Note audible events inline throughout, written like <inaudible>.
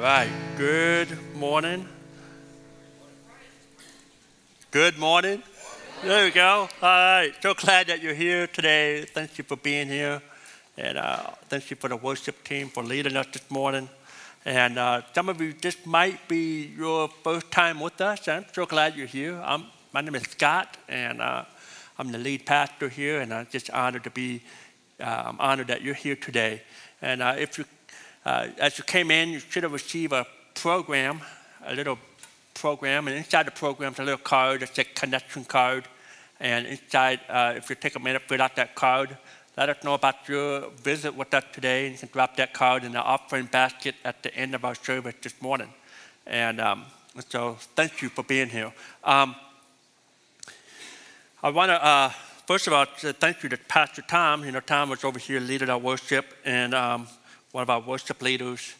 right. Good morning. Good morning. There we go. All right. So glad that you're here today. Thank you for being here. And uh, thank you for the worship team for leading us this morning. And uh, some of you, this might be your first time with us. I'm so glad you're here. I'm, my name is Scott, and uh, I'm the lead pastor here, and I'm just honored to be, uh, I'm honored that you're here today. And uh, if you uh, as you came in, you should have received a program, a little program, and inside the program is a little card that says connection card. And inside, uh, if you take a minute, fill out that card. Let us know about your visit with us today, and you can drop that card in the offering basket at the end of our service this morning. And um, so, thank you for being here. Um, I want to, uh, first of all, thank you to Pastor Tom. You know, Tom was over here leading our worship, and um, one of our worship leaders.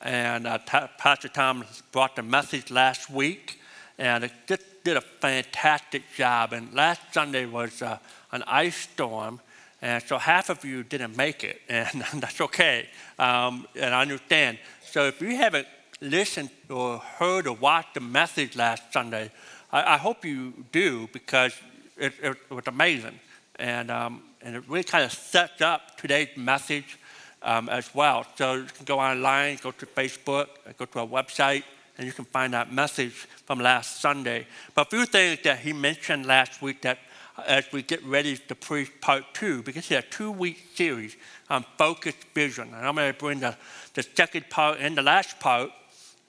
And uh, Pastor Tom brought the message last week, and it just did a fantastic job. And last Sunday was uh, an ice storm, and so half of you didn't make it, <laughs> and that's okay. Um, and I understand. So if you haven't listened or heard or watched the message last Sunday, I, I hope you do because it, it, was amazing. And, um, and it really kind of sets up today's message um, as well. So you can go online, go to Facebook, go to our website, and you can find that message from last Sunday. But a few things that he mentioned last week that uh, as we get ready to preach part two, because it's a two week series on focused vision. And I'm going to bring the, the second part and the last part.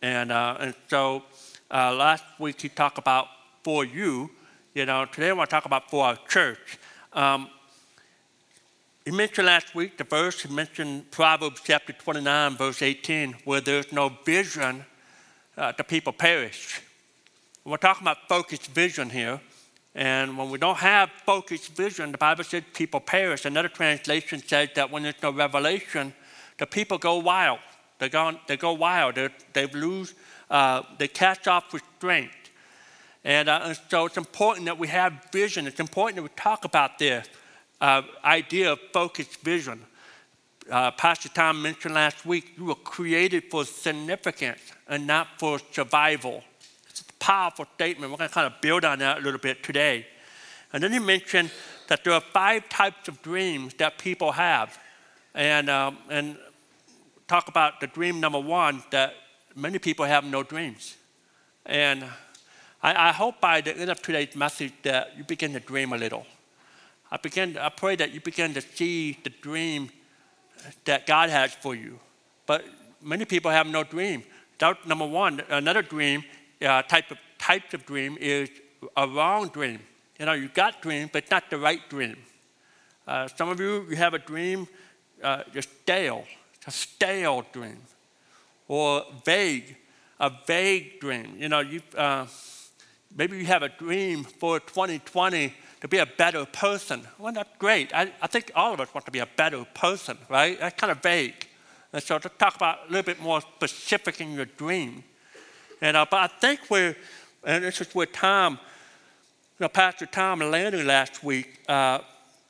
And, uh, and so uh, last week he talked about for you. You know, today I want to talk about for our church. Um, he mentioned last week the verse, he mentioned Proverbs chapter 29, verse 18, where there's no vision, uh, the people perish. We're talking about focused vision here. And when we don't have focused vision, the Bible says people perish. Another translation says that when there's no revelation, the people go wild. They go, they go wild. They, they lose, uh, they cast off restraint. And, uh, and so it's important that we have vision. It's important that we talk about this uh, idea of focused vision. Uh, Pastor Tom mentioned last week, you were created for significance and not for survival. It's a powerful statement. We're going to kind of build on that a little bit today. And then he mentioned that there are five types of dreams that people have. And, um, and talk about the dream number one that many people have no dreams. And I, I hope by the end of today's message that you begin to dream a little. I, begin, I pray that you begin to see the dream that God has for you. But many people have no dream. Doubt number one, another dream, uh, type of types of dream is a wrong dream. You know, you got dream, but not the right dream. Uh, some of you, you have a dream, uh, just stale, a stale dream, or vague, a vague dream. You know, you uh, maybe you have a dream for 2020 to be a better person. Well, that's great. I, I think all of us want to be a better person, right? That's kind of vague. And so to talk about a little bit more specific in your dream. And, uh, but I think we're, and this is where Tom, you know, Pastor Tom landed last week, uh,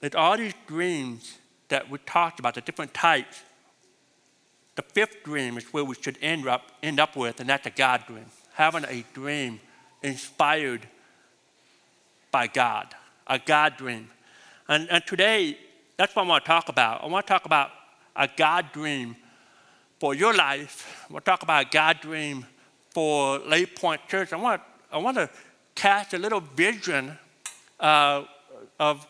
it's all these dreams that we talked about, the different types. The fifth dream is where we should end up, end up with, and that's a God dream. Having a dream inspired by God a God dream. And, and today, that's what I want to talk about. I want to talk about a God dream for your life. To talk about a God dream for Lake Point Church. I want, I want to cast a little vision uh, of,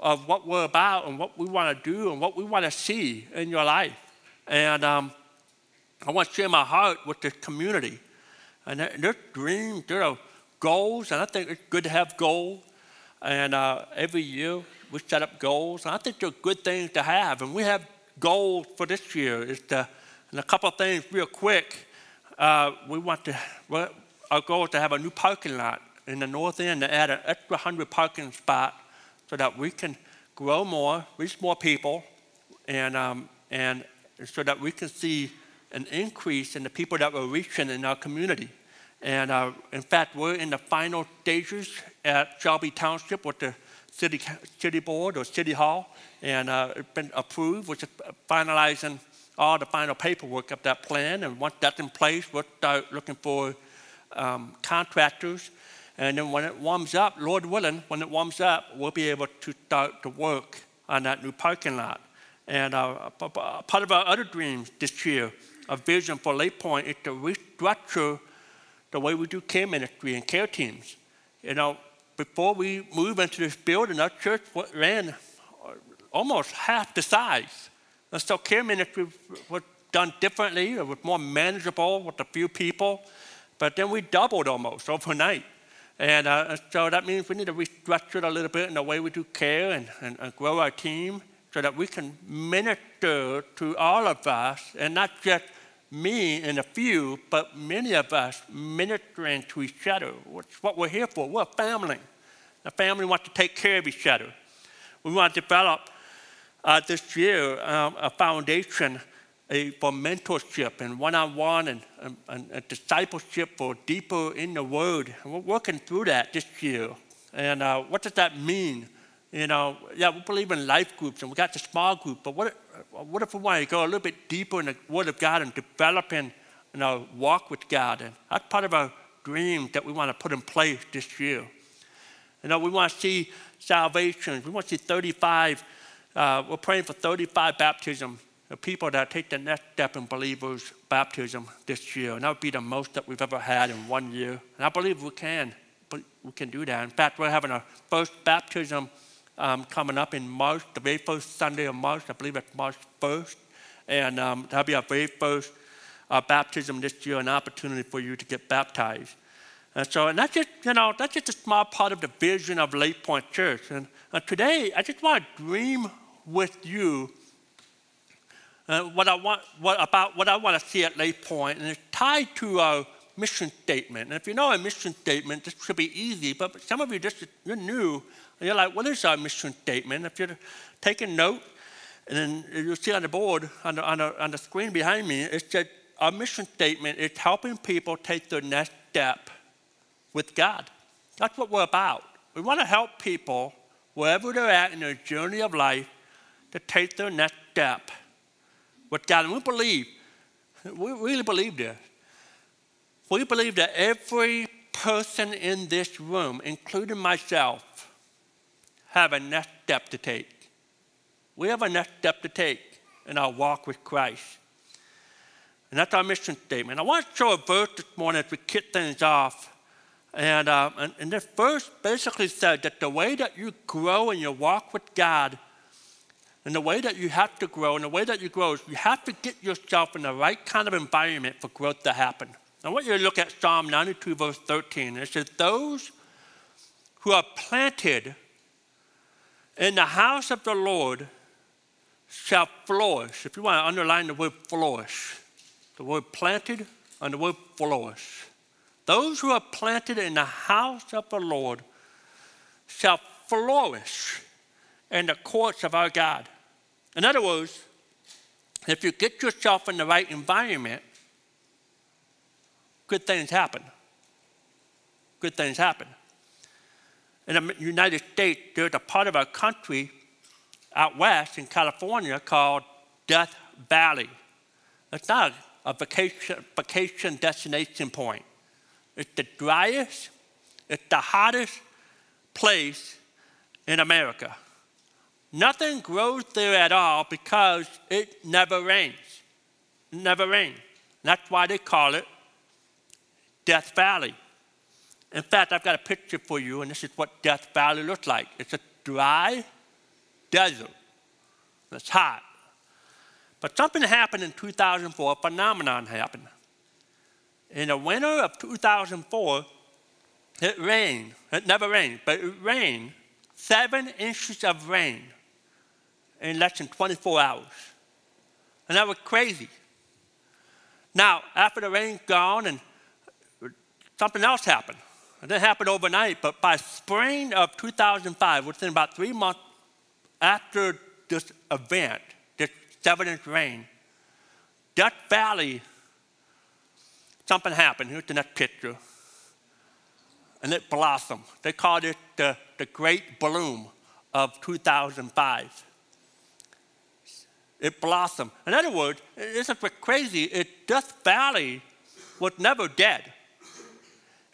of what we're about and what we want to do and what we want to see in your life. And um, I want to share my heart with the community. And there's dreams, there are goals, and I think it's good to have goals. And uh, every year we set up goals. And I think they're good things to have. And we have goals for this year. Is to, and a couple of things real quick. Uh, we want to, our goal is to have a new parking lot in the north end to add an extra 100 parking spot so that we can grow more, reach more people, and, um, and so that we can see an increase in the people that we're reaching in our community. And uh, in fact, we're in the final stages at Shelby Township with the city, city board or city hall, and uh, it's been approved. We're just finalizing all the final paperwork of that plan. And once that's in place, we'll start looking for um, contractors. And then when it warms up, Lord willing, when it warms up, we'll be able to start to work on that new parking lot. And uh, part of our other dreams this year, a vision for Lake Point, is to restructure the way we do care ministry and care teams. You know, before we move into this building, our church ran almost half the size. And so care ministry was done differently, it was more manageable with a few people, but then we doubled almost overnight. And uh, so that means we need to restructure it a little bit in the way we do care and, and, and grow our team so that we can minister to all of us and not just me and a few, but many of us ministering to each other. That's what we're here for. We're a family. A family wants to take care of each other. We want to develop uh, this year um, a foundation a, for mentorship and one-on-one and, and, and, discipleship for deeper in the Word. And we're working through that this year. And uh, what does that mean? You know, yeah, we believe in life groups and we got the small group, but what, what if we want to go a little bit deeper in the Word of God and developing you know, walk with God? And that's part of our dream that we want to put in place this year. You know, we want to see salvation. We want to see 35 uh, we're praying for 35 baptism of people that take the next step in believers' baptism this year. And that would be the most that we've ever had in one year. And I believe we can. But we can do that. In fact, we're having our first baptism um, coming up in March, the very first Sunday of March. I believe it's March 1st. And um, that'll be our very first uh, baptism this year, an opportunity for you to get baptized. And so, and that's just, you know, that's just a small part of the vision of Lake Point Church. And uh, today, I just want to dream with you uh, what I want, what, about what I want to see at Lake Point, and it's tied to our mission statement. And if you know our mission statement, this should be easy, but some of you just, you're new, and you're like, what is our mission statement? If you're taking note, and then you'll see on the board, on the, on the, on the screen behind me, it said, our mission statement is helping people take their next step with God. That's what we're about. We want to help people, wherever they're at in their journey of life, to take their next step with God. And we believe, we really believe this. We believe that every person in this room, including myself, have a next step to take. We have a next step to take in our walk with Christ. And that's our mission statement. I want to show a verse this morning as we kick things off. And, uh, and, and this verse basically said that the way that you grow in your walk with God and the way that you have to grow, and the way that you grow is you have to get yourself in the right kind of environment for growth to happen. I want you to look at Psalm 92, verse 13. It says, Those who are planted in the house of the Lord shall flourish. If you want to underline the word flourish, the word planted and the word flourish. Those who are planted in the house of the Lord shall flourish in the courts of our God. In other words, if you get yourself in the right environment, good things happen. Good things happen. In the United States, there's a part of our country out west in California called Death Valley. It's not a vacation, vacation destination point. It's the driest, it's the hottest place in America. Nothing grows there at all because it never rains. It never rains. That's why they call it Death Valley. In fact, I've got a picture for you, and this is what Death Valley looks like. It's a dry desert. It's hot. But something happened in 2004, a phenomenon happened. In the winter of 2004, it rained. It never rained, but it rained seven inches of rain in less than 24 hours. And that was crazy. Now, after the rain's gone and something else happened. It didn't happen overnight, but by spring of 2005, within about three months after this event, this seven inch rain, Death Valley, something happened. Here's the next picture. And it blossomed. They called it the, the Great Bloom of 2005. it blossomed. In other words, this is crazy. It, this valley was never dead.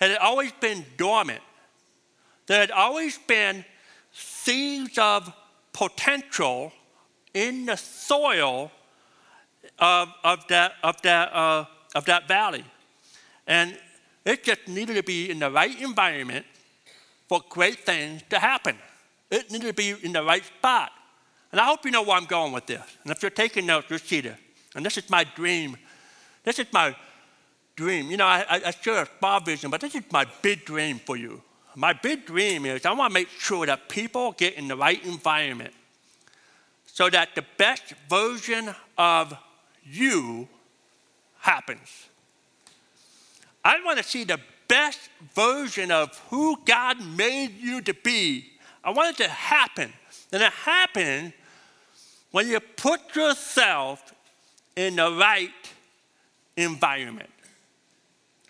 Had always been dormant. There had always been seeds of potential in the soil of, of, that, of, that, uh, of that valley. And it just needed to be in the right environment for great things to happen. It needed to be in the right spot. And I hope you know where I'm going with this. And if you're taking notes, you'll see this. And this is my dream. This is my dream. You know, I, I, share a small vision, but this is my big dream for you. My big dream is I want to make sure that people get in the right environment so that the best version of you happens. I want to see the best version of who God made you to be. I want it to happen. And it happens when you put yourself in the right environment.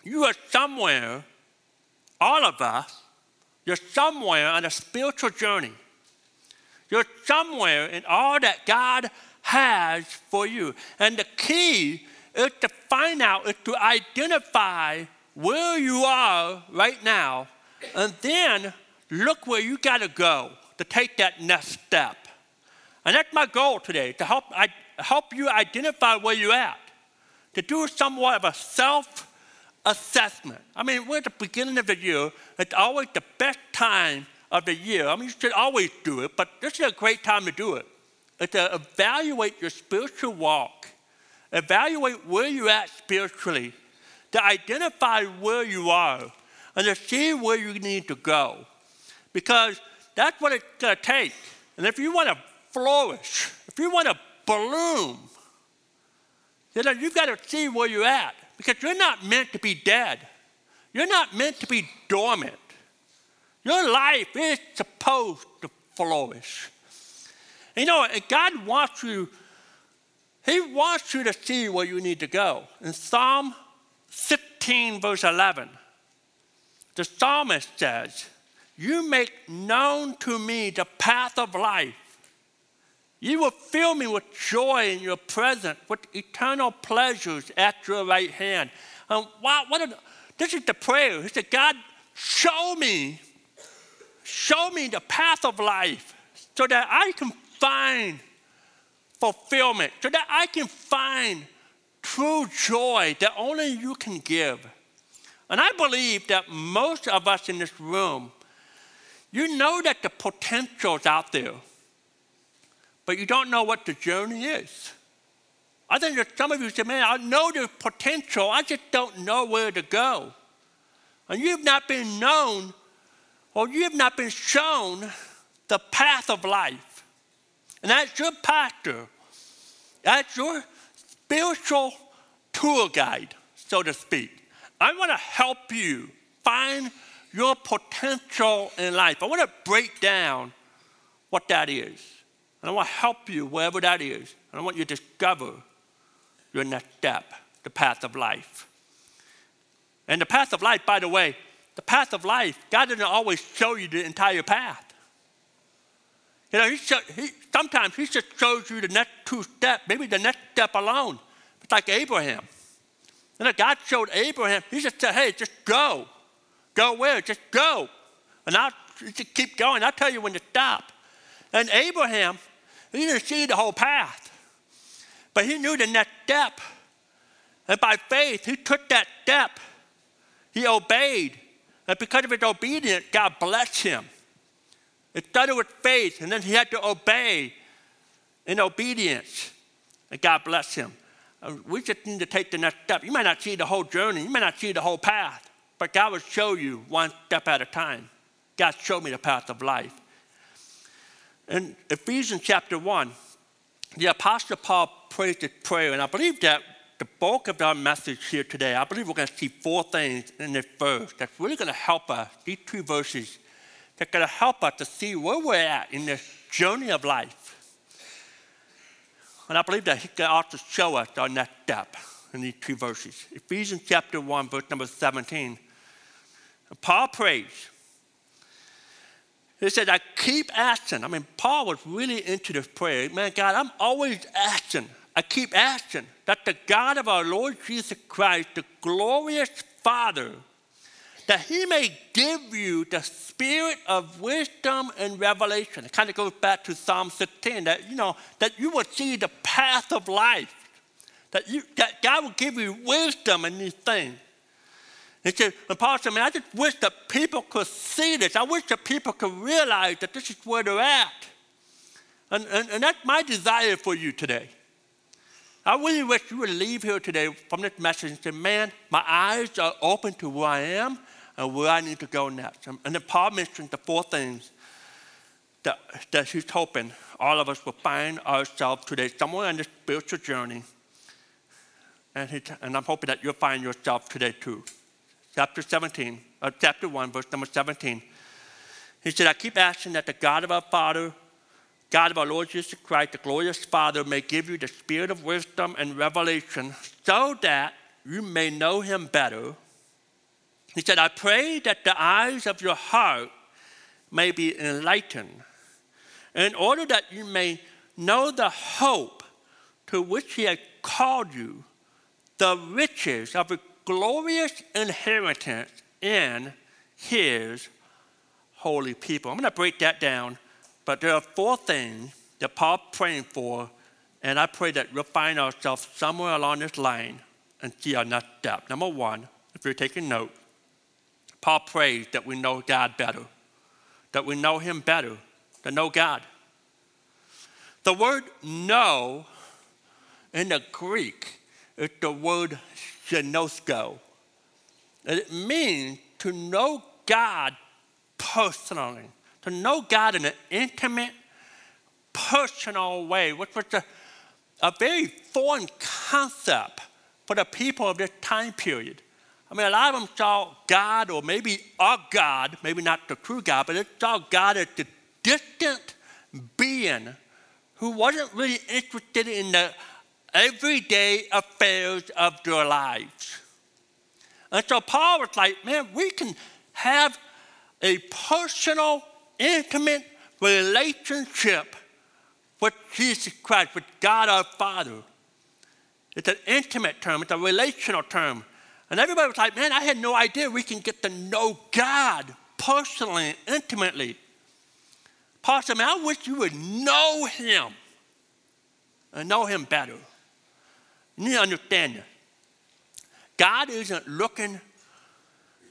You are somewhere, all of us, you're somewhere on a spiritual journey. You're somewhere in all that God has for you. And the key is to find out, is to identify where you are right now, and then look where you got to go to take that next step. And that's my goal today to help, I, help you identify where you're at, to do somewhat of a self assessment. I mean, we're at the beginning of the year, it's always the best time of the year. I mean, you should always do it, but this is a great time to do it. It's to evaluate your spiritual walk, evaluate where you're at spiritually, to identify where you are, and to see where you need to go. Because that's what it's going to take. And if you want to flourish, if you want to bloom, then you've got to see where you're at because you're not meant to be dead. You're not meant to be dormant. Your life is supposed to flourish. You know, God wants you, He wants you to see where you need to go. In Psalm 15, verse 11, the psalmist says, You make known to me the path of life. You will fill me with joy in your presence, with eternal pleasures at your right hand. Um, and wow, what a, this is the prayer. He said, God, show me, show me the path of life so that I can find fulfillment, so that I can find true joy that only you can give. And I believe that most of us in this room, you know that the potential is out there but you don't know what the journey is. I think that some of you say, man, I know the potential, I just don't know where to go. And you've not been known or you have not been shown the path of life. And that's your pastor, that's your spiritual tour guide, so to speak. I want to help you find your potential in life. I want to break down what that is. And I want to help you wherever that is. And I want you to discover your next step, the path of life. And the path of life, by the way, the path of life, God doesn't always show you the entire path. You know, he, show, he sometimes He just shows you the next two steps, maybe the next step alone. It's like Abraham. And God showed Abraham, He just said, hey, just go. Go where? Just go. And I'll just keep going. I'll tell you when to stop. And Abraham, he didn't see the whole path, but he knew the next step. And by faith, he took that step. He obeyed. And because of his obedience, God blessed him. It started with faith, and then he had to obey in obedience. And God blessed him. Uh, we just need to take the next step. You might not see the whole journey, you might not see the whole path, but God will show you one step at a time. God showed me the path of life. In Ephesians chapter 1, the Apostle Paul prays this prayer, and I believe that the bulk of our message here today, I believe we're going to see four things in this verse that's really going to help us, these two verses, that's going to help us to see where we're at in this journey of life. And I believe that he can also show us our next step in these two verses. Ephesians chapter 1, verse number 17. Paul prays, He said, I keep asking. I mean, Paul was really into this prayer. Man, God, I'm always asking. I keep asking that the God of our Lord Jesus Christ, the glorious Father, that he may give you the spirit of wisdom and revelation. It kind of goes back to Psalm 16, that you know, that you will see the path of life. That you that God will give you wisdom in these things. He said, and Paul said, man, I just wish that people could see this. I wish that people could realize that this is where they're at. And, and, and that's my desire for you today. I really wish you would leave here today from this message and say, man, my eyes are open to where I am and where I need to go next. And then Paul mentioned the four things that, that he's hoping all of us will find ourselves today, somewhere on this spiritual journey. And, he, and I'm hoping that you'll find yourself today too. Chapter 17, uh, chapter 1, verse number 17. He said, I keep asking that the God of our Father, God of our Lord Jesus Christ, the glorious Father, may give you the spirit of wisdom and revelation so that you may know him better. He said, I pray that the eyes of your heart may be enlightened, in order that you may know the hope to which he has called you, the riches of a glorious inheritance in his holy people. I'm going to break that down but there are four things that Paul praying for, and I pray that we'll find ourselves somewhere along this line and see our next step. Number one, if you're taking note, Paul prays that we know God better, that we know Him better, to know God. The word know in the Greek is the word ginosko. It means to know God personally to know God in an intimate, personal way, which was a, a very foreign concept for the people of this time period. I mean, a lot of them saw God, or maybe a God, maybe not the true God, but they saw God as the distant being who wasn't really interested in the everyday affairs of their lives. And so Paul was like, man, we can have a personal intimate relationship with Jesus Christ, with God our Father. It's an intimate term, it's a relational term. And everybody was like, man, I had no idea we can get to know God personally, and intimately. Paul said, man, I wish you would know him and know him better. You need to understand. God isn't looking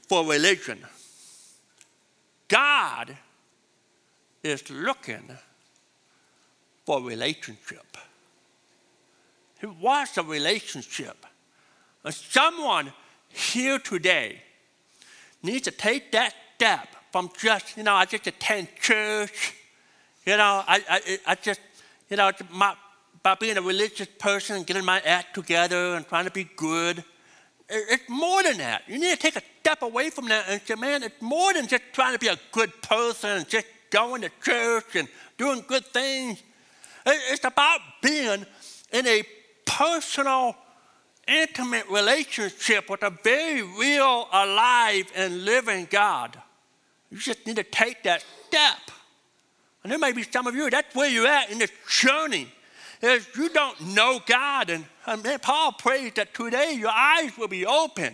for religion. God is looking for relationship. He wants a relationship. And someone here today needs to take that step from just, you know, I just attend church. You know, I, I, I just, you know, my, by being a religious person and getting my act together and trying to be good. It's more than that. You need to take a step away from that and say, man, it's more than just trying to be a good person and just going to church and doing good things. It's about being in a personal, intimate relationship with a very real, alive, and living God. You just need to take that step. And there may be some of you, that's where you're at in this journey. Is you don't know God. And, and Paul prays that today your eyes will be open.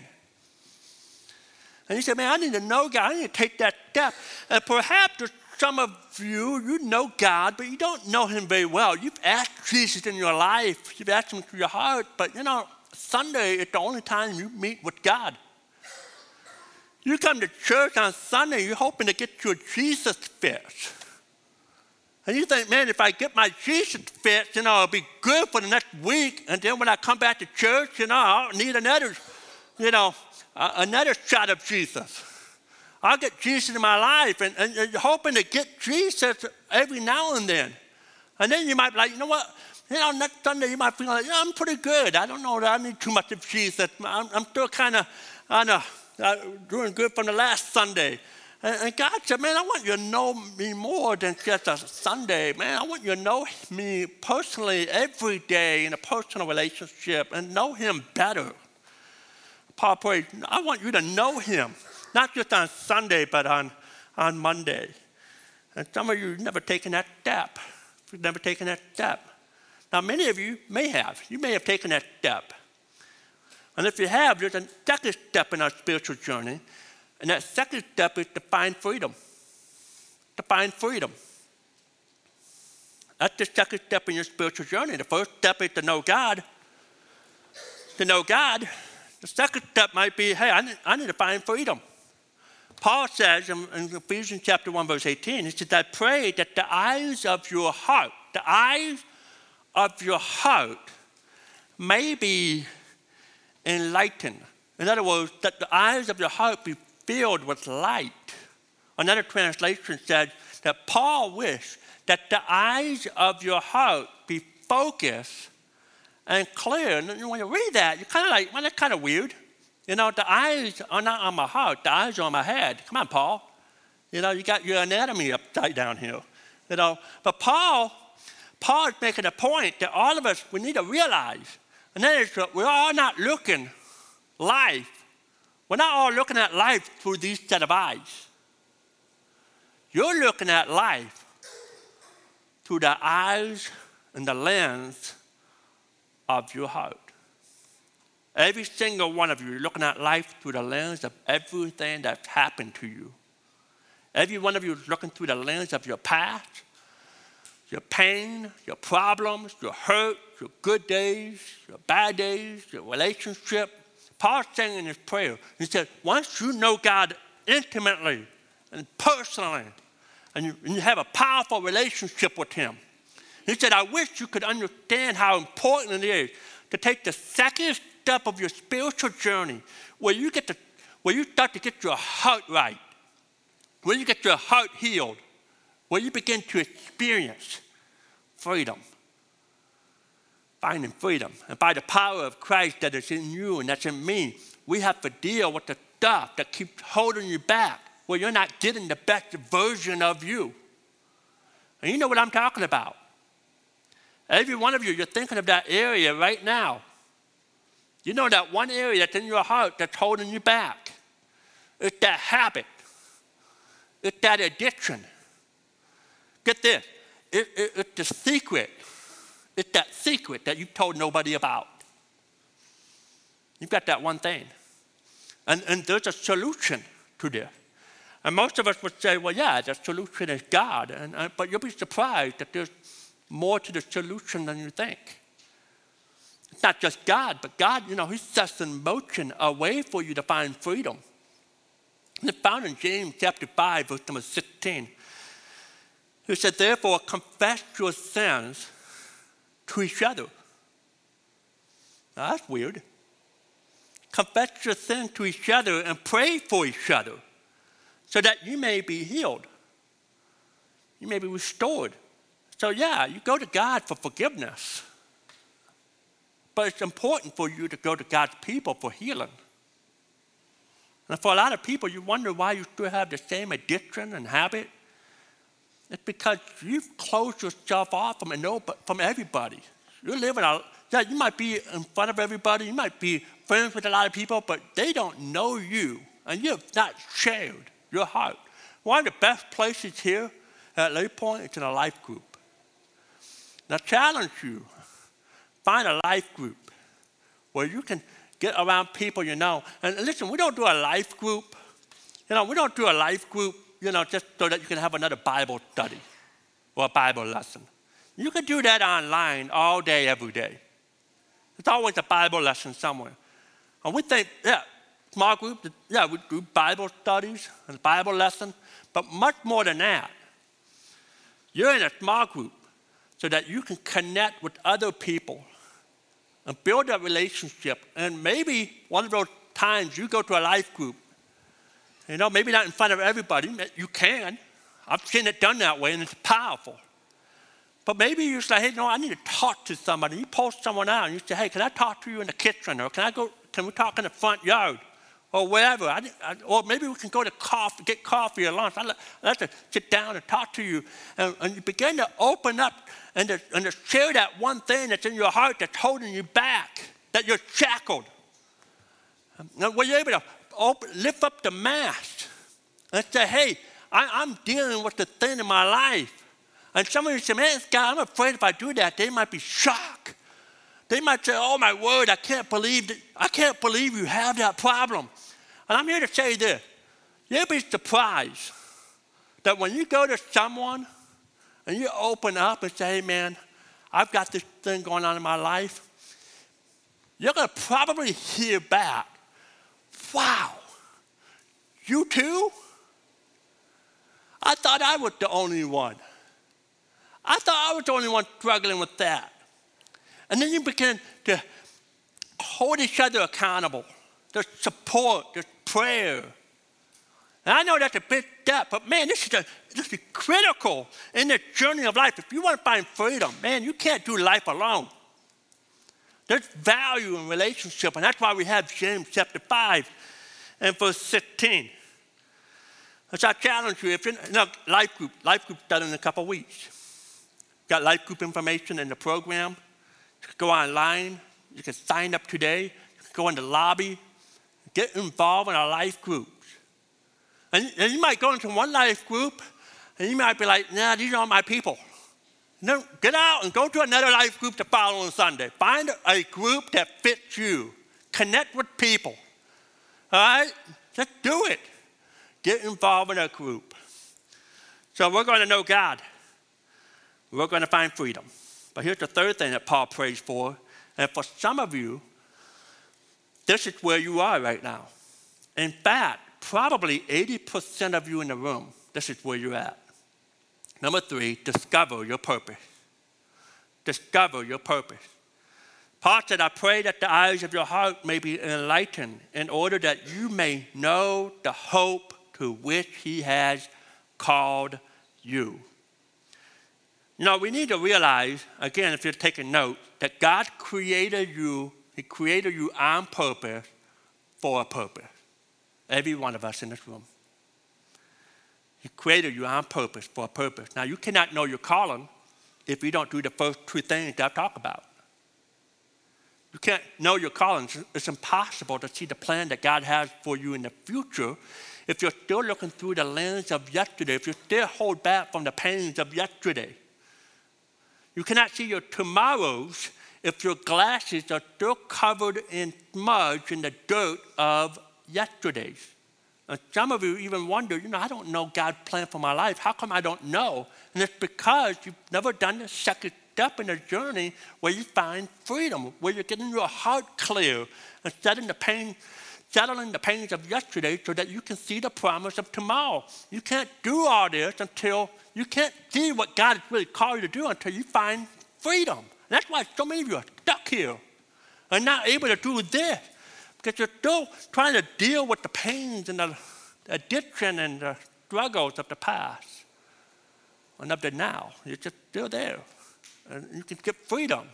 And he said, Man, I need to know God. I need to take that step. And perhaps some of you, you know God, but you don't know Him very well. You've asked Jesus in your life, you've asked Him through your heart, but you know, Sunday is the only time you meet with God. You come to church on Sunday, you're hoping to get your Jesus fix. And you think, man, if I get my Jesus fix, you know, it'll be good for the next week. And then when I come back to church, you know, I'll need another, you know, another shot of Jesus. I'll get Jesus in my life and, and, and hoping to get Jesus every now and then. And then you might be like, you know what? You know, next Sunday you might feel like, yeah, I'm pretty good. I don't know that I need too much of Jesus. I'm, I'm still kind of, I know, uh, doing good from the last Sunday. And, God said, man, I want you to know me more than just a Sunday. Man, I want you to know me personally every day in a personal relationship and know him better. Paul prayed, I want you to know him not just on Sunday, but on, on Monday. And some of you have never taken that step. You've never taken that step. Now, many of you may have. You may have taken that step. And if you have, there's a second step in our spiritual journey. And that second step is to find freedom. To find freedom. That's the second step in your spiritual journey. The first step is to know God. To know God. The second step might be hey, I need, I need to find freedom. Paul says in, in, Ephesians chapter 1, verse 18, he says, I pray that the eyes of your heart, the eyes of your heart may be enlightened. In other words, that the eyes of your heart be filled with light. Another translation said that Paul wished that the eyes of your heart be focused and clear. And when you read that, you're kind of like, well, that's kind of weird. You know, the eyes are not on my heart, the eyes are on my head. Come on, Paul. You know, you got your anatomy upside down here. You know, but Paul, Paul is making a point that all of us, we need to realize, and that is that we're all not looking life. We're not all looking at life through these set of eyes. You're looking at life through the eyes and the lens of your heart. Every single one of you are looking at life through the lens of everything that's happened to you. Every one of you is looking through the lens of your past, your pain, your problems, your hurt, your good days, your bad days, your relationship. Paul's saying in his prayer, he said, once you know God intimately and personally, and you, and you have a powerful relationship with Him, he said, I wish you could understand how important it is to take the second step of your spiritual journey where you get to where you start to get your heart right, where you get your heart healed, where you begin to experience freedom. Finding freedom. And by the power of Christ that is in you and that's in me, we have to deal with the stuff that keeps holding you back, where you're not getting the best version of you. And you know what I'm talking about. Every one of you, you're thinking of that area right now you know that one area that's in your heart that's holding you back. It's that habit. It's that addiction. Get this. It, it, it's the secret. It's that secret that you've told nobody about. You've got that one thing. And, and there's a solution to this. And most of us would say, well, yeah, the solution is God. And, uh, but you'll be surprised that there's more to the solution than you think It's not just God, but God, you know, He sets in motion a way for you to find freedom. And it's found in James chapter 5, verse number 16. He said, Therefore, confess your sins to each other. Now, that's weird. Confess your sin to each other and pray for each other so that you may be healed. You may be restored. So, yeah, you go to God for forgiveness. But it's important for you to go to God's people for healing. And for a lot of people, you wonder why you still have the same addiction and habit. It's because you've closed yourself off from, from everybody. You're living out, yeah, you might be in front of everybody, you might be friends with a lot of people, but they don't know you, and you've not shared your heart. One of the best places here at Lake Point is in a life group. Now, challenge you Find a life group where you can get around people you know. And listen, we don't do a life group. You know, we don't do a life group, you know, just so that you can have another Bible study or a Bible lesson. You can do that online all day, every day. There's always a Bible lesson somewhere. And we think, yeah, small group, yeah, we do Bible studies and Bible lesson, but much more than that. You're in a small group so that you can connect with other people and build a relationship. And maybe one of those times you go to a life group, you know, maybe not in front of everybody, you can. I've seen it done that way and it's powerful. But maybe you say, hey, no, I need to talk to somebody. You post someone out and you say, hey, can I talk to you in the kitchen? Or can I go, can we talk in the front yard? Or wherever. I, I, or maybe we can go to coffee, get coffee or lunch. I'd like to sit down and talk to you. And, and you begin to open up and to, and to share that one thing that's in your heart that's holding you back, that you're shackled. And were you able to open, lift up the mask and say, hey, I, am dealing with the thing in my life. And some of you say, man, God, I'm afraid if I do that, they might be shocked. They might say, oh my word, I can't believe that, I can't believe you have that problem. And I'm here to say this. You'll be surprised that when you go to someone and you open up and say, hey man, I've got this thing going on in my life, you're to probably hear back, wow, you too? I thought I was the only one. I thought I was the only one struggling with that. And then you begin to hold each other accountable. There's support, there's prayer. And I know that's a bit depth, but man, this is, a, this is critical in the journey of life. If you want to find freedom, man, you can't do life alone. There's value in relationship, and that's why we have James chapter 5 and verse 16. So I challenge you, if you're a life group, life group done in a couple of weeks. Got life group information in the program. You can go online. You can sign up today. You can go in the lobby. Get involved in our life groups. And, and you might go into one life group, and you might be like, nah, these aren't my people. No, get out and go to another life group the following Sunday. Find a group that fits you. Connect with people. All right? Just do it. Get involved in a group. So we're going to know God. We're going to find freedom. But here's the third thing that Paul prays for. And for some of you, this is where you are right now. In fact, probably 80% of you in the room, this is where you're at. Number three, discover your purpose. Discover your purpose. Said, I pray that the eyes of your heart may be enlightened in order that you may know the hope to which he has called you. Know, we need to realize, again, if you're taking note, that God created you, He created you on purpose for a purpose. Every one of us in this room. He created you on purpose for a purpose. Now, you cannot know your calling if you don't do the first two things that I talk about. You can't know your calling. It's impossible to see the plan that God has for you in the future if you're still looking through the lens of yesterday, if you still hold back from the pains of yesterday. You cannot see your tomorrows if your glasses are still covered in smudge in the dirt of yesterdays. And some of you even wonder, you know, I don't know God's plan for my life. How come I don't know? And it's because you've never done the second step in a journey where you find freedom, where you're getting your heart clear and setting the pain, settling the pains of yesterday so that you can see the promise of tomorrow. You can't do all this until you can't see what God has really called you to do until you find freedom. And that's why so many of you are stuck here and not able to do this because you're still trying to deal with the pains and the addiction and the struggles of the past and of the now. You're just still there. And you can get freedom.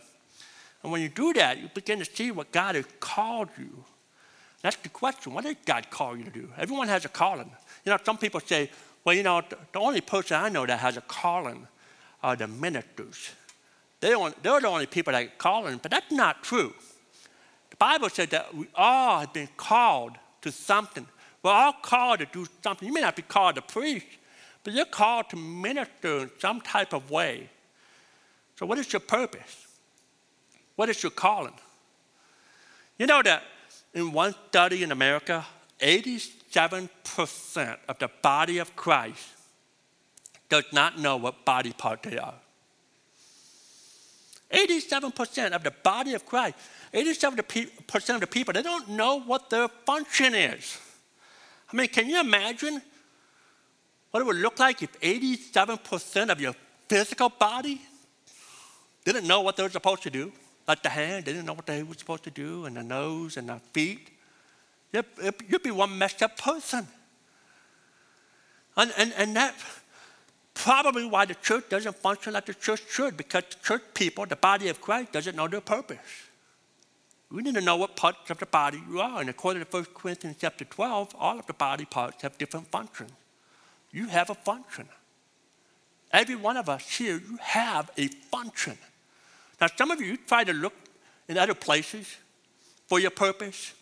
And when you do that, you begin to see what God has called you. That's the question. What did God call you to do? Everyone has a calling. You know, some people say, well, you know, the only person I know that has a calling are the ministers. They they're the only people that are calling, but that's not true. The Bible says that we all have been called to something. We're all called to do something. You may not be called to preach, but you're called to minister in some type of way. So, what is your purpose? What is your calling? You know that in one study in America, 87% of the body of Christ does not know what body part they are. 87% of the body of Christ 87% of the people, they don't know what their function is. I mean, can you imagine what it would look like if 87% of your physical body didn't know what they were supposed to do? Like the hand, they didn't know what they were supposed to do, and the nose and the feet. You'd, be one messed up person. And, and, and that probably why the church doesn't function like the church should, because the church people, the body of Christ, doesn't know their purpose. We need to know what parts of the body you are. And according to 1 Corinthians chapter 12, all of the body parts have different functions. You have a function. Every one of us here, you have a function. Now, some of you try to look in other places for your purpose.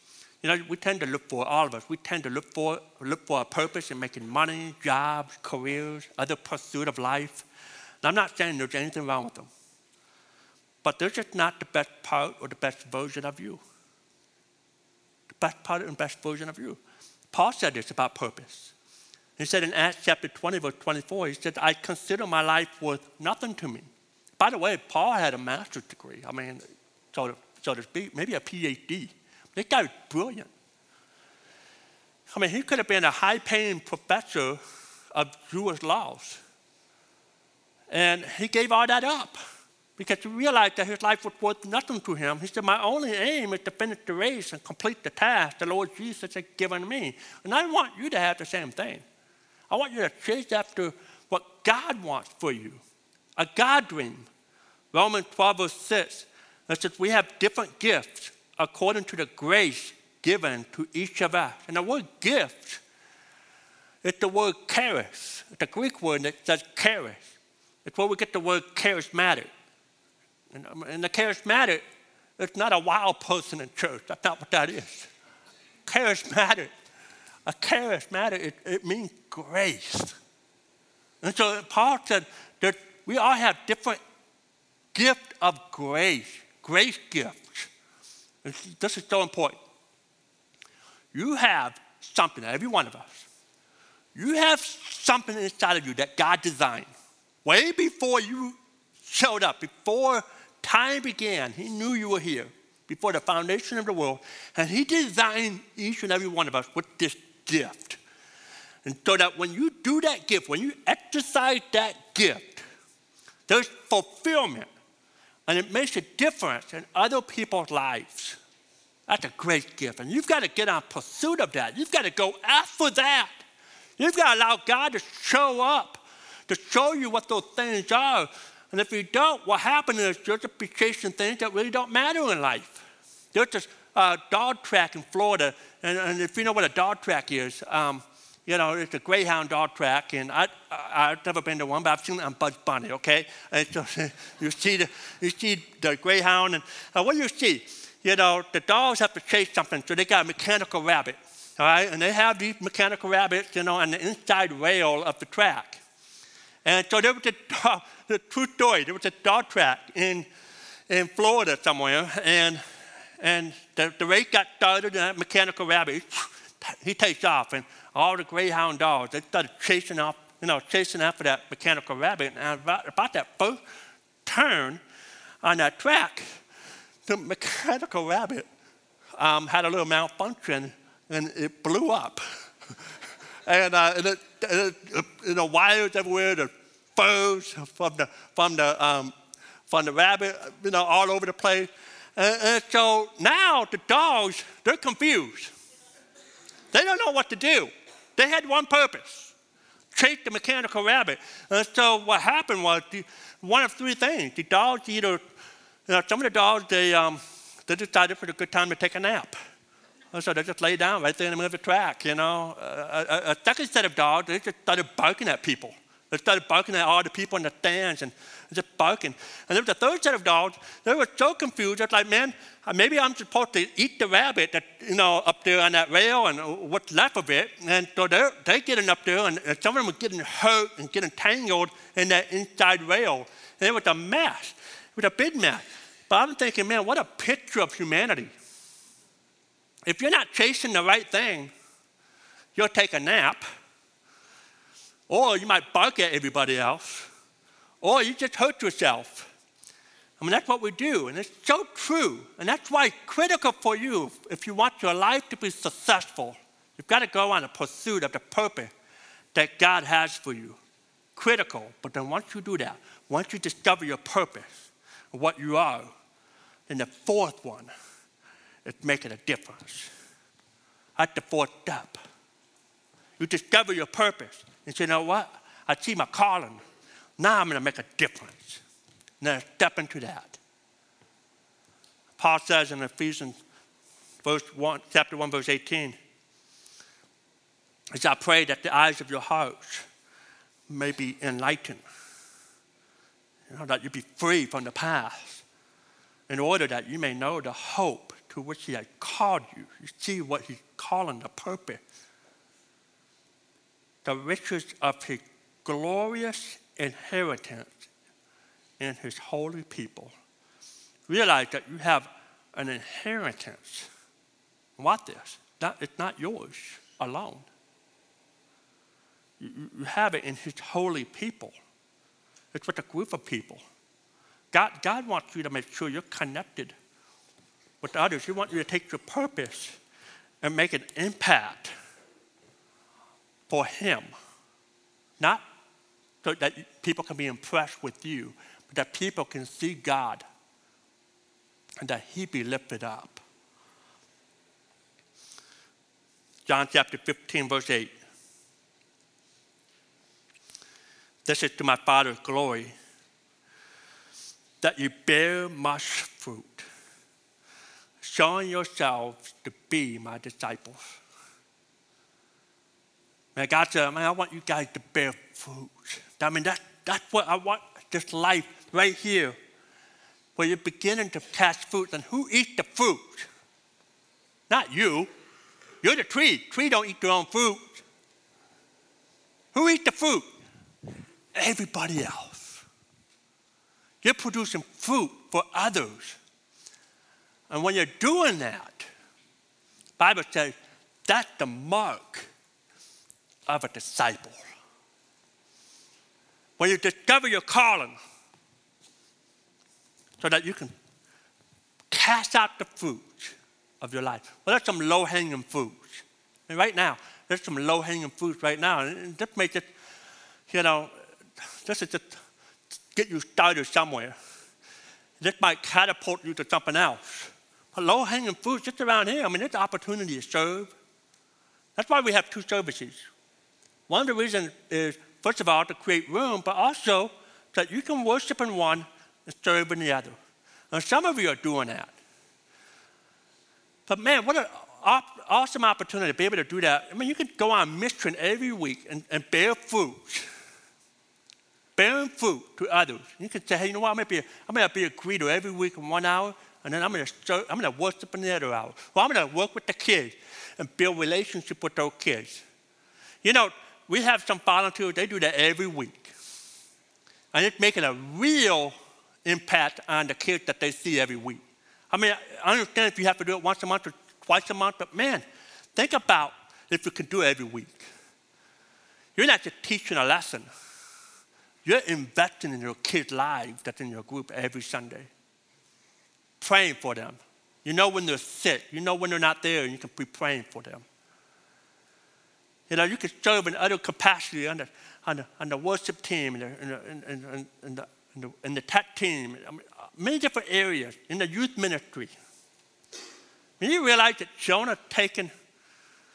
You know, we tend to look for, all of us, we tend to look for, look for a purpose in making money, jobs, careers, other pursuit of life. And I'm not saying there's anything wrong with them. But they're just not the best part or the best version of you. The best part and best version of you. Paul said this about purpose. He said in Acts chapter 20, verse 24, he said, I consider my life worth nothing to me. By the way, Paul had a master's degree. I mean, so to, so to speak, maybe a PhD. This guy was brilliant. I mean, he could have been a high paying professor of Jewish laws. And he gave all that up because he realized that his life was worth nothing to him. He said, My only aim is to finish the race and complete the task the Lord Jesus has given me. And I want you to have the same thing. I want you to chase after what God wants for you a God dream. Romans 12, verse 6 it says, We have different gifts according to the grace given to each of us. And the word gift is the word charis. A Greek word that says charis. It's where we get the word charismatic. And, um, and the charismatic, it's not a wild person in church. That's not what that is. Charismatic. A charismatic, it, it means grace. And so Paul said that we all have different gift of grace, grace gifts. This is so important. You have something, every one of us. You have something inside of you that God designed. Way before you showed up, before time began, He knew you were here, before the foundation of the world. And He designed each and every one of us with this gift. And so that when you do that gift, when you exercise that gift, there's fulfillment and it makes a difference in other people's lives. That's a great gift. And you've got to get on pursuit of that. You've got to go after that. You've got to allow God to show up, to show you what those things are. And if you don't, what happens is you're just be chasing things that really don't matter in life. There's this uh, dog track in Florida, and, and, if you know what a dog track is, um, you know, it's a Greyhound dog track, and I, I, have never been to one, but I've seen it on Bugs Bunny, okay? And so <laughs> you see the, you see the Greyhound, and uh, what do you see? You know, the dogs have to chase something, so they got a mechanical rabbit, all right? And they have these mechanical rabbits, you know, on the inside rail of the track. And so there was a dog, <laughs> the true story, there was a dog track in, in Florida somewhere, and, and the, the race got started, and that mechanical rabbit, he takes off, and all the greyhound dogs, they started chasing off, you know, chasing after that mechanical rabbit. And about, about that first turn on that track, the mechanical rabbit um, had a little malfunction and it blew up. <laughs> and, uh, and, it, and it, wires everywhere, the furs from the, from the, um, from the rabbit, you know, all over the place. And, and so now the dogs, they're confused. They don't know what to do. They had one purpose chase the mechanical rabbit. And so what happened was the, one of three things. The dogs either, you know, some of the dogs, they, um, they decided for a good time to take a nap. And so they just lay down right there in the middle of the track, you know. A, a, a second set of dogs, they just started barking at people. They started barking at all the people in the stands and just barking. And there was a third set of dogs. They were so confused. It's like, man, maybe I'm supposed to eat the rabbit that, you know, up there on that rail and what's left of it. And so they're, they're getting up there and some of them are getting hurt and getting tangled in that inside rail. And it was a mess. It was a big mess. But I'm thinking, man, what a picture of humanity. If you're not chasing the right thing, you'll take a nap or you might bark at everybody else, or you just hurt yourself. I mean, that's what we do, and it's so true. And that's why it's critical for you if you want your life to be successful. You've got to go on a pursuit of the purpose that God has for you. Critical, but then once you do that, once you discover your purpose, what you are, then the fourth one is making a difference. That's the fourth step. You discover your purpose and you know what? I see my calling. Now I'm going to make a difference. Now step into that. Paul says in Ephesians verse 1, chapter 1, verse 18, as I pray that the eyes of your hearts may be enlightened. You know, that you be free from the past, in order that you may know the hope to which He has called you. You see what He's calling the purpose. The riches of His glorious inheritance in His holy people. Realize that you have an inheritance. What this? It's not yours alone. You, you have it in His holy people. It's with a group of people. God, God wants you to make sure you're connected with others. He wants you to take your purpose and make an impact for Him. Not so that people can be impressed with you, but that people can see God and that He be lifted up. John chapter 15, verse 8. This is to my Father's glory that you bear much fruit, showing yourselves to be my disciples. Man, God said, man, I want you guys to bear fruit. I mean, that, that's what I want this life right here, where you're beginning to cast fruit. And who eats the fruit? Not you. You're the tree. Tree don't eat their own fruit. Who eats the fruit? Everybody else. You're producing fruit for others. And when you're doing that, Bible says that's the mark of a disciple. When you discover your calling, so that you can cast out the fruit of your life. Well, there's some low-hanging fruits. And right now, there's some low-hanging fruits right now. And this may just, you know, just to get you started somewhere. This might catapult you to something else. But low hanging fruit just around here, I mean, there's opportunity to serve. That's why we have two services. One of the reasons is, first of all, to create room, but also that you can worship in one and serve in the other. And some of you are doing that. But man, what an awesome opportunity to be able to do that. I mean, you can go on mission every week and, and bear fruit bearing fruit to others. You can say, hey, you know what? I'm going to be, a greeter every week in one hour, and then I'm to, I'm going to worship in the other hour. Well, I'm going to work with the kids and build relationship with those kids. You know, we have some volunteers, they do that every week. And it's making a real impact on the kids that they see every week. I mean, I understand if you have to do it once a month or twice a month, but man, think about if you can do it every week. You're not just teaching a lesson you're investing in your kids' lives that's in your group every Sunday. Praying for them. You know when they're sick. You know when they're not there, and you can be praying for them. You know, you can serve in other capacity on the, on the, on the worship team and the, and and the, and the, and the tech team, many different areas in the youth ministry. When you realize that Jonah taken,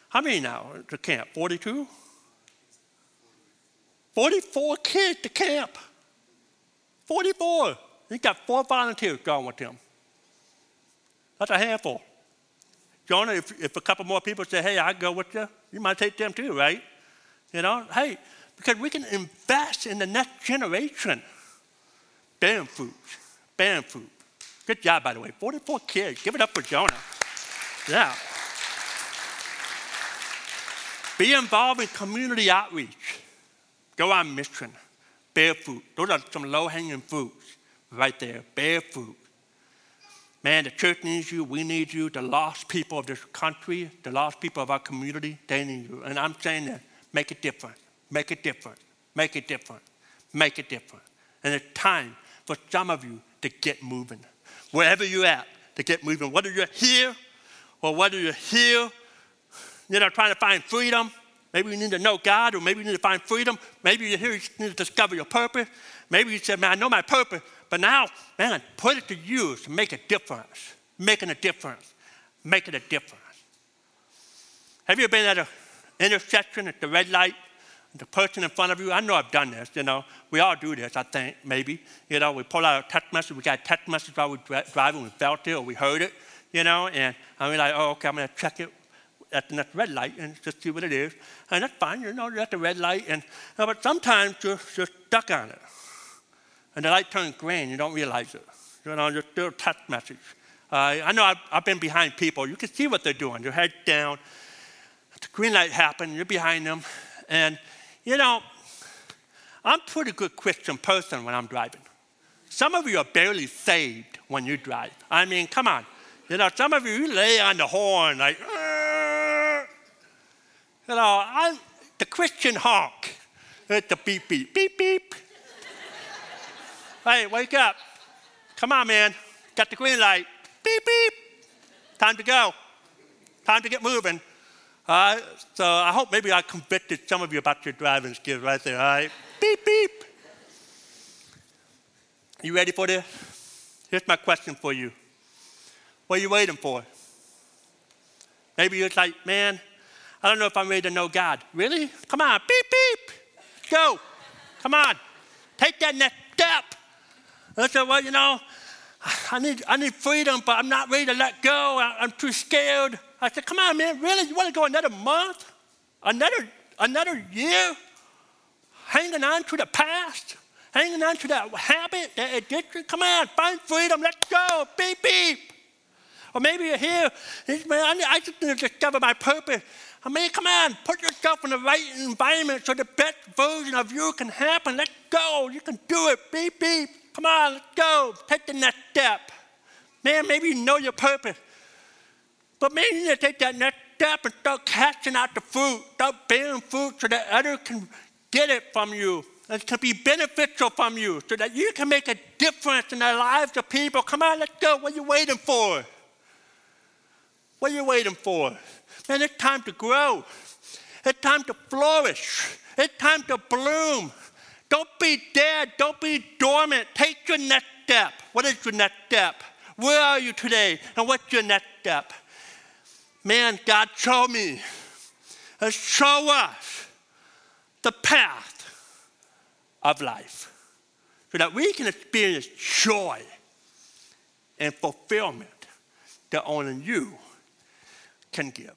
how many now to camp? 42? 44 kids to camp. 44. He got four volunteers going with him. That's a handful. Jonah, if, if a couple more people say, hey, I go with you, you might take them too, right? You know, hey, because we can invest in the next generation. Bearing fruit, bearing fruit. Good job, by the way. 44 kids. Give it up for Jonah. Yeah. Be involved in community outreach. Go on mission. Bear fruit. Those are some low hanging fruits right there. Bear fruit. Man, the church needs you. We need you. The lost people of this country, the lost people of our community, they need you. And I'm saying that make it different. Make it different. Make it different. Make it different. And it's time for some of you to get moving. Wherever you're at, to get moving. Whether you're here or whether you're here, you know, trying to find freedom, Maybe you need to know God, or maybe you need to find freedom. Maybe you're here, you need to discover your purpose. Maybe you said, Man, I know my purpose, but now, man, put it to use to make a difference. Making a difference. Making a difference. Have you been at an intersection at the red light? The person in front of you, I know I've done this, you know. We all do this, I think, maybe. You know, we pull out a text message, we got a text message while we're driving, we felt it or we heard it, you know, and I'm like, oh, okay, I'm to check it at the red light and just see what it is. And that's fine, you know, you're at the red light. And, uh, but sometimes you're, you're stuck on it. And the light turns green, you don't realize it. You know, just still text message. Uh, I know I've, I've, been behind people. You can see what they're doing. Their head down. The green light happened. You're behind them. And, you know, I'm a pretty good Christian person when I'm driving. Some of you are barely saved when you drive. I mean, come on. You know, some of you, you lay on the horn like, Arr! you know, I'm the Christian honk. It's the beep, beep, beep, beep. Hey, wake up. Come on, man. Got the green light. Beep, beep. Time to go. Time to get moving. All right? So I hope maybe I convicted some of you about your driving skills right there. All right? Beep, beep. You ready for this? Here's my question for you. What are you waiting for? Maybe you're like, man, I don't know if I'm ready to know God. Really? Come on, beep, beep. Go. Come on. Take that next step. I said, well, you know, I need, I need freedom, but I'm not ready to let go. I, I'm too scared. I said, come on, man, really? You want to go another month? Another, another year? Hanging on to the past? Hanging on to that habit, that addiction? Come on, find freedom. Let's go. Beep, beep. Or maybe you're here, man, I just need to discover my purpose. I mean, come on, put yourself in the right environment so the best version of you can happen. Let's go. You can do it. Beep, beep. Come on, let's go. Take the next step. Man, maybe you know your purpose. But maybe you need to take that next step and start catching out the fruit. Start bearing fruit so that others can get it from you. It can be beneficial from you so that you can make a difference in the lives of people. Come on, let's go. What are you waiting for? What are you waiting for? Man, it's time to grow. It's time to flourish. It's time to bloom. Don't be dead. Don't be dormant. Take your next step. What is your next step? Where are you today? And what's your next step? Man, God, show me. And show us the path of life so that we can experience joy and fulfillment that only you can give.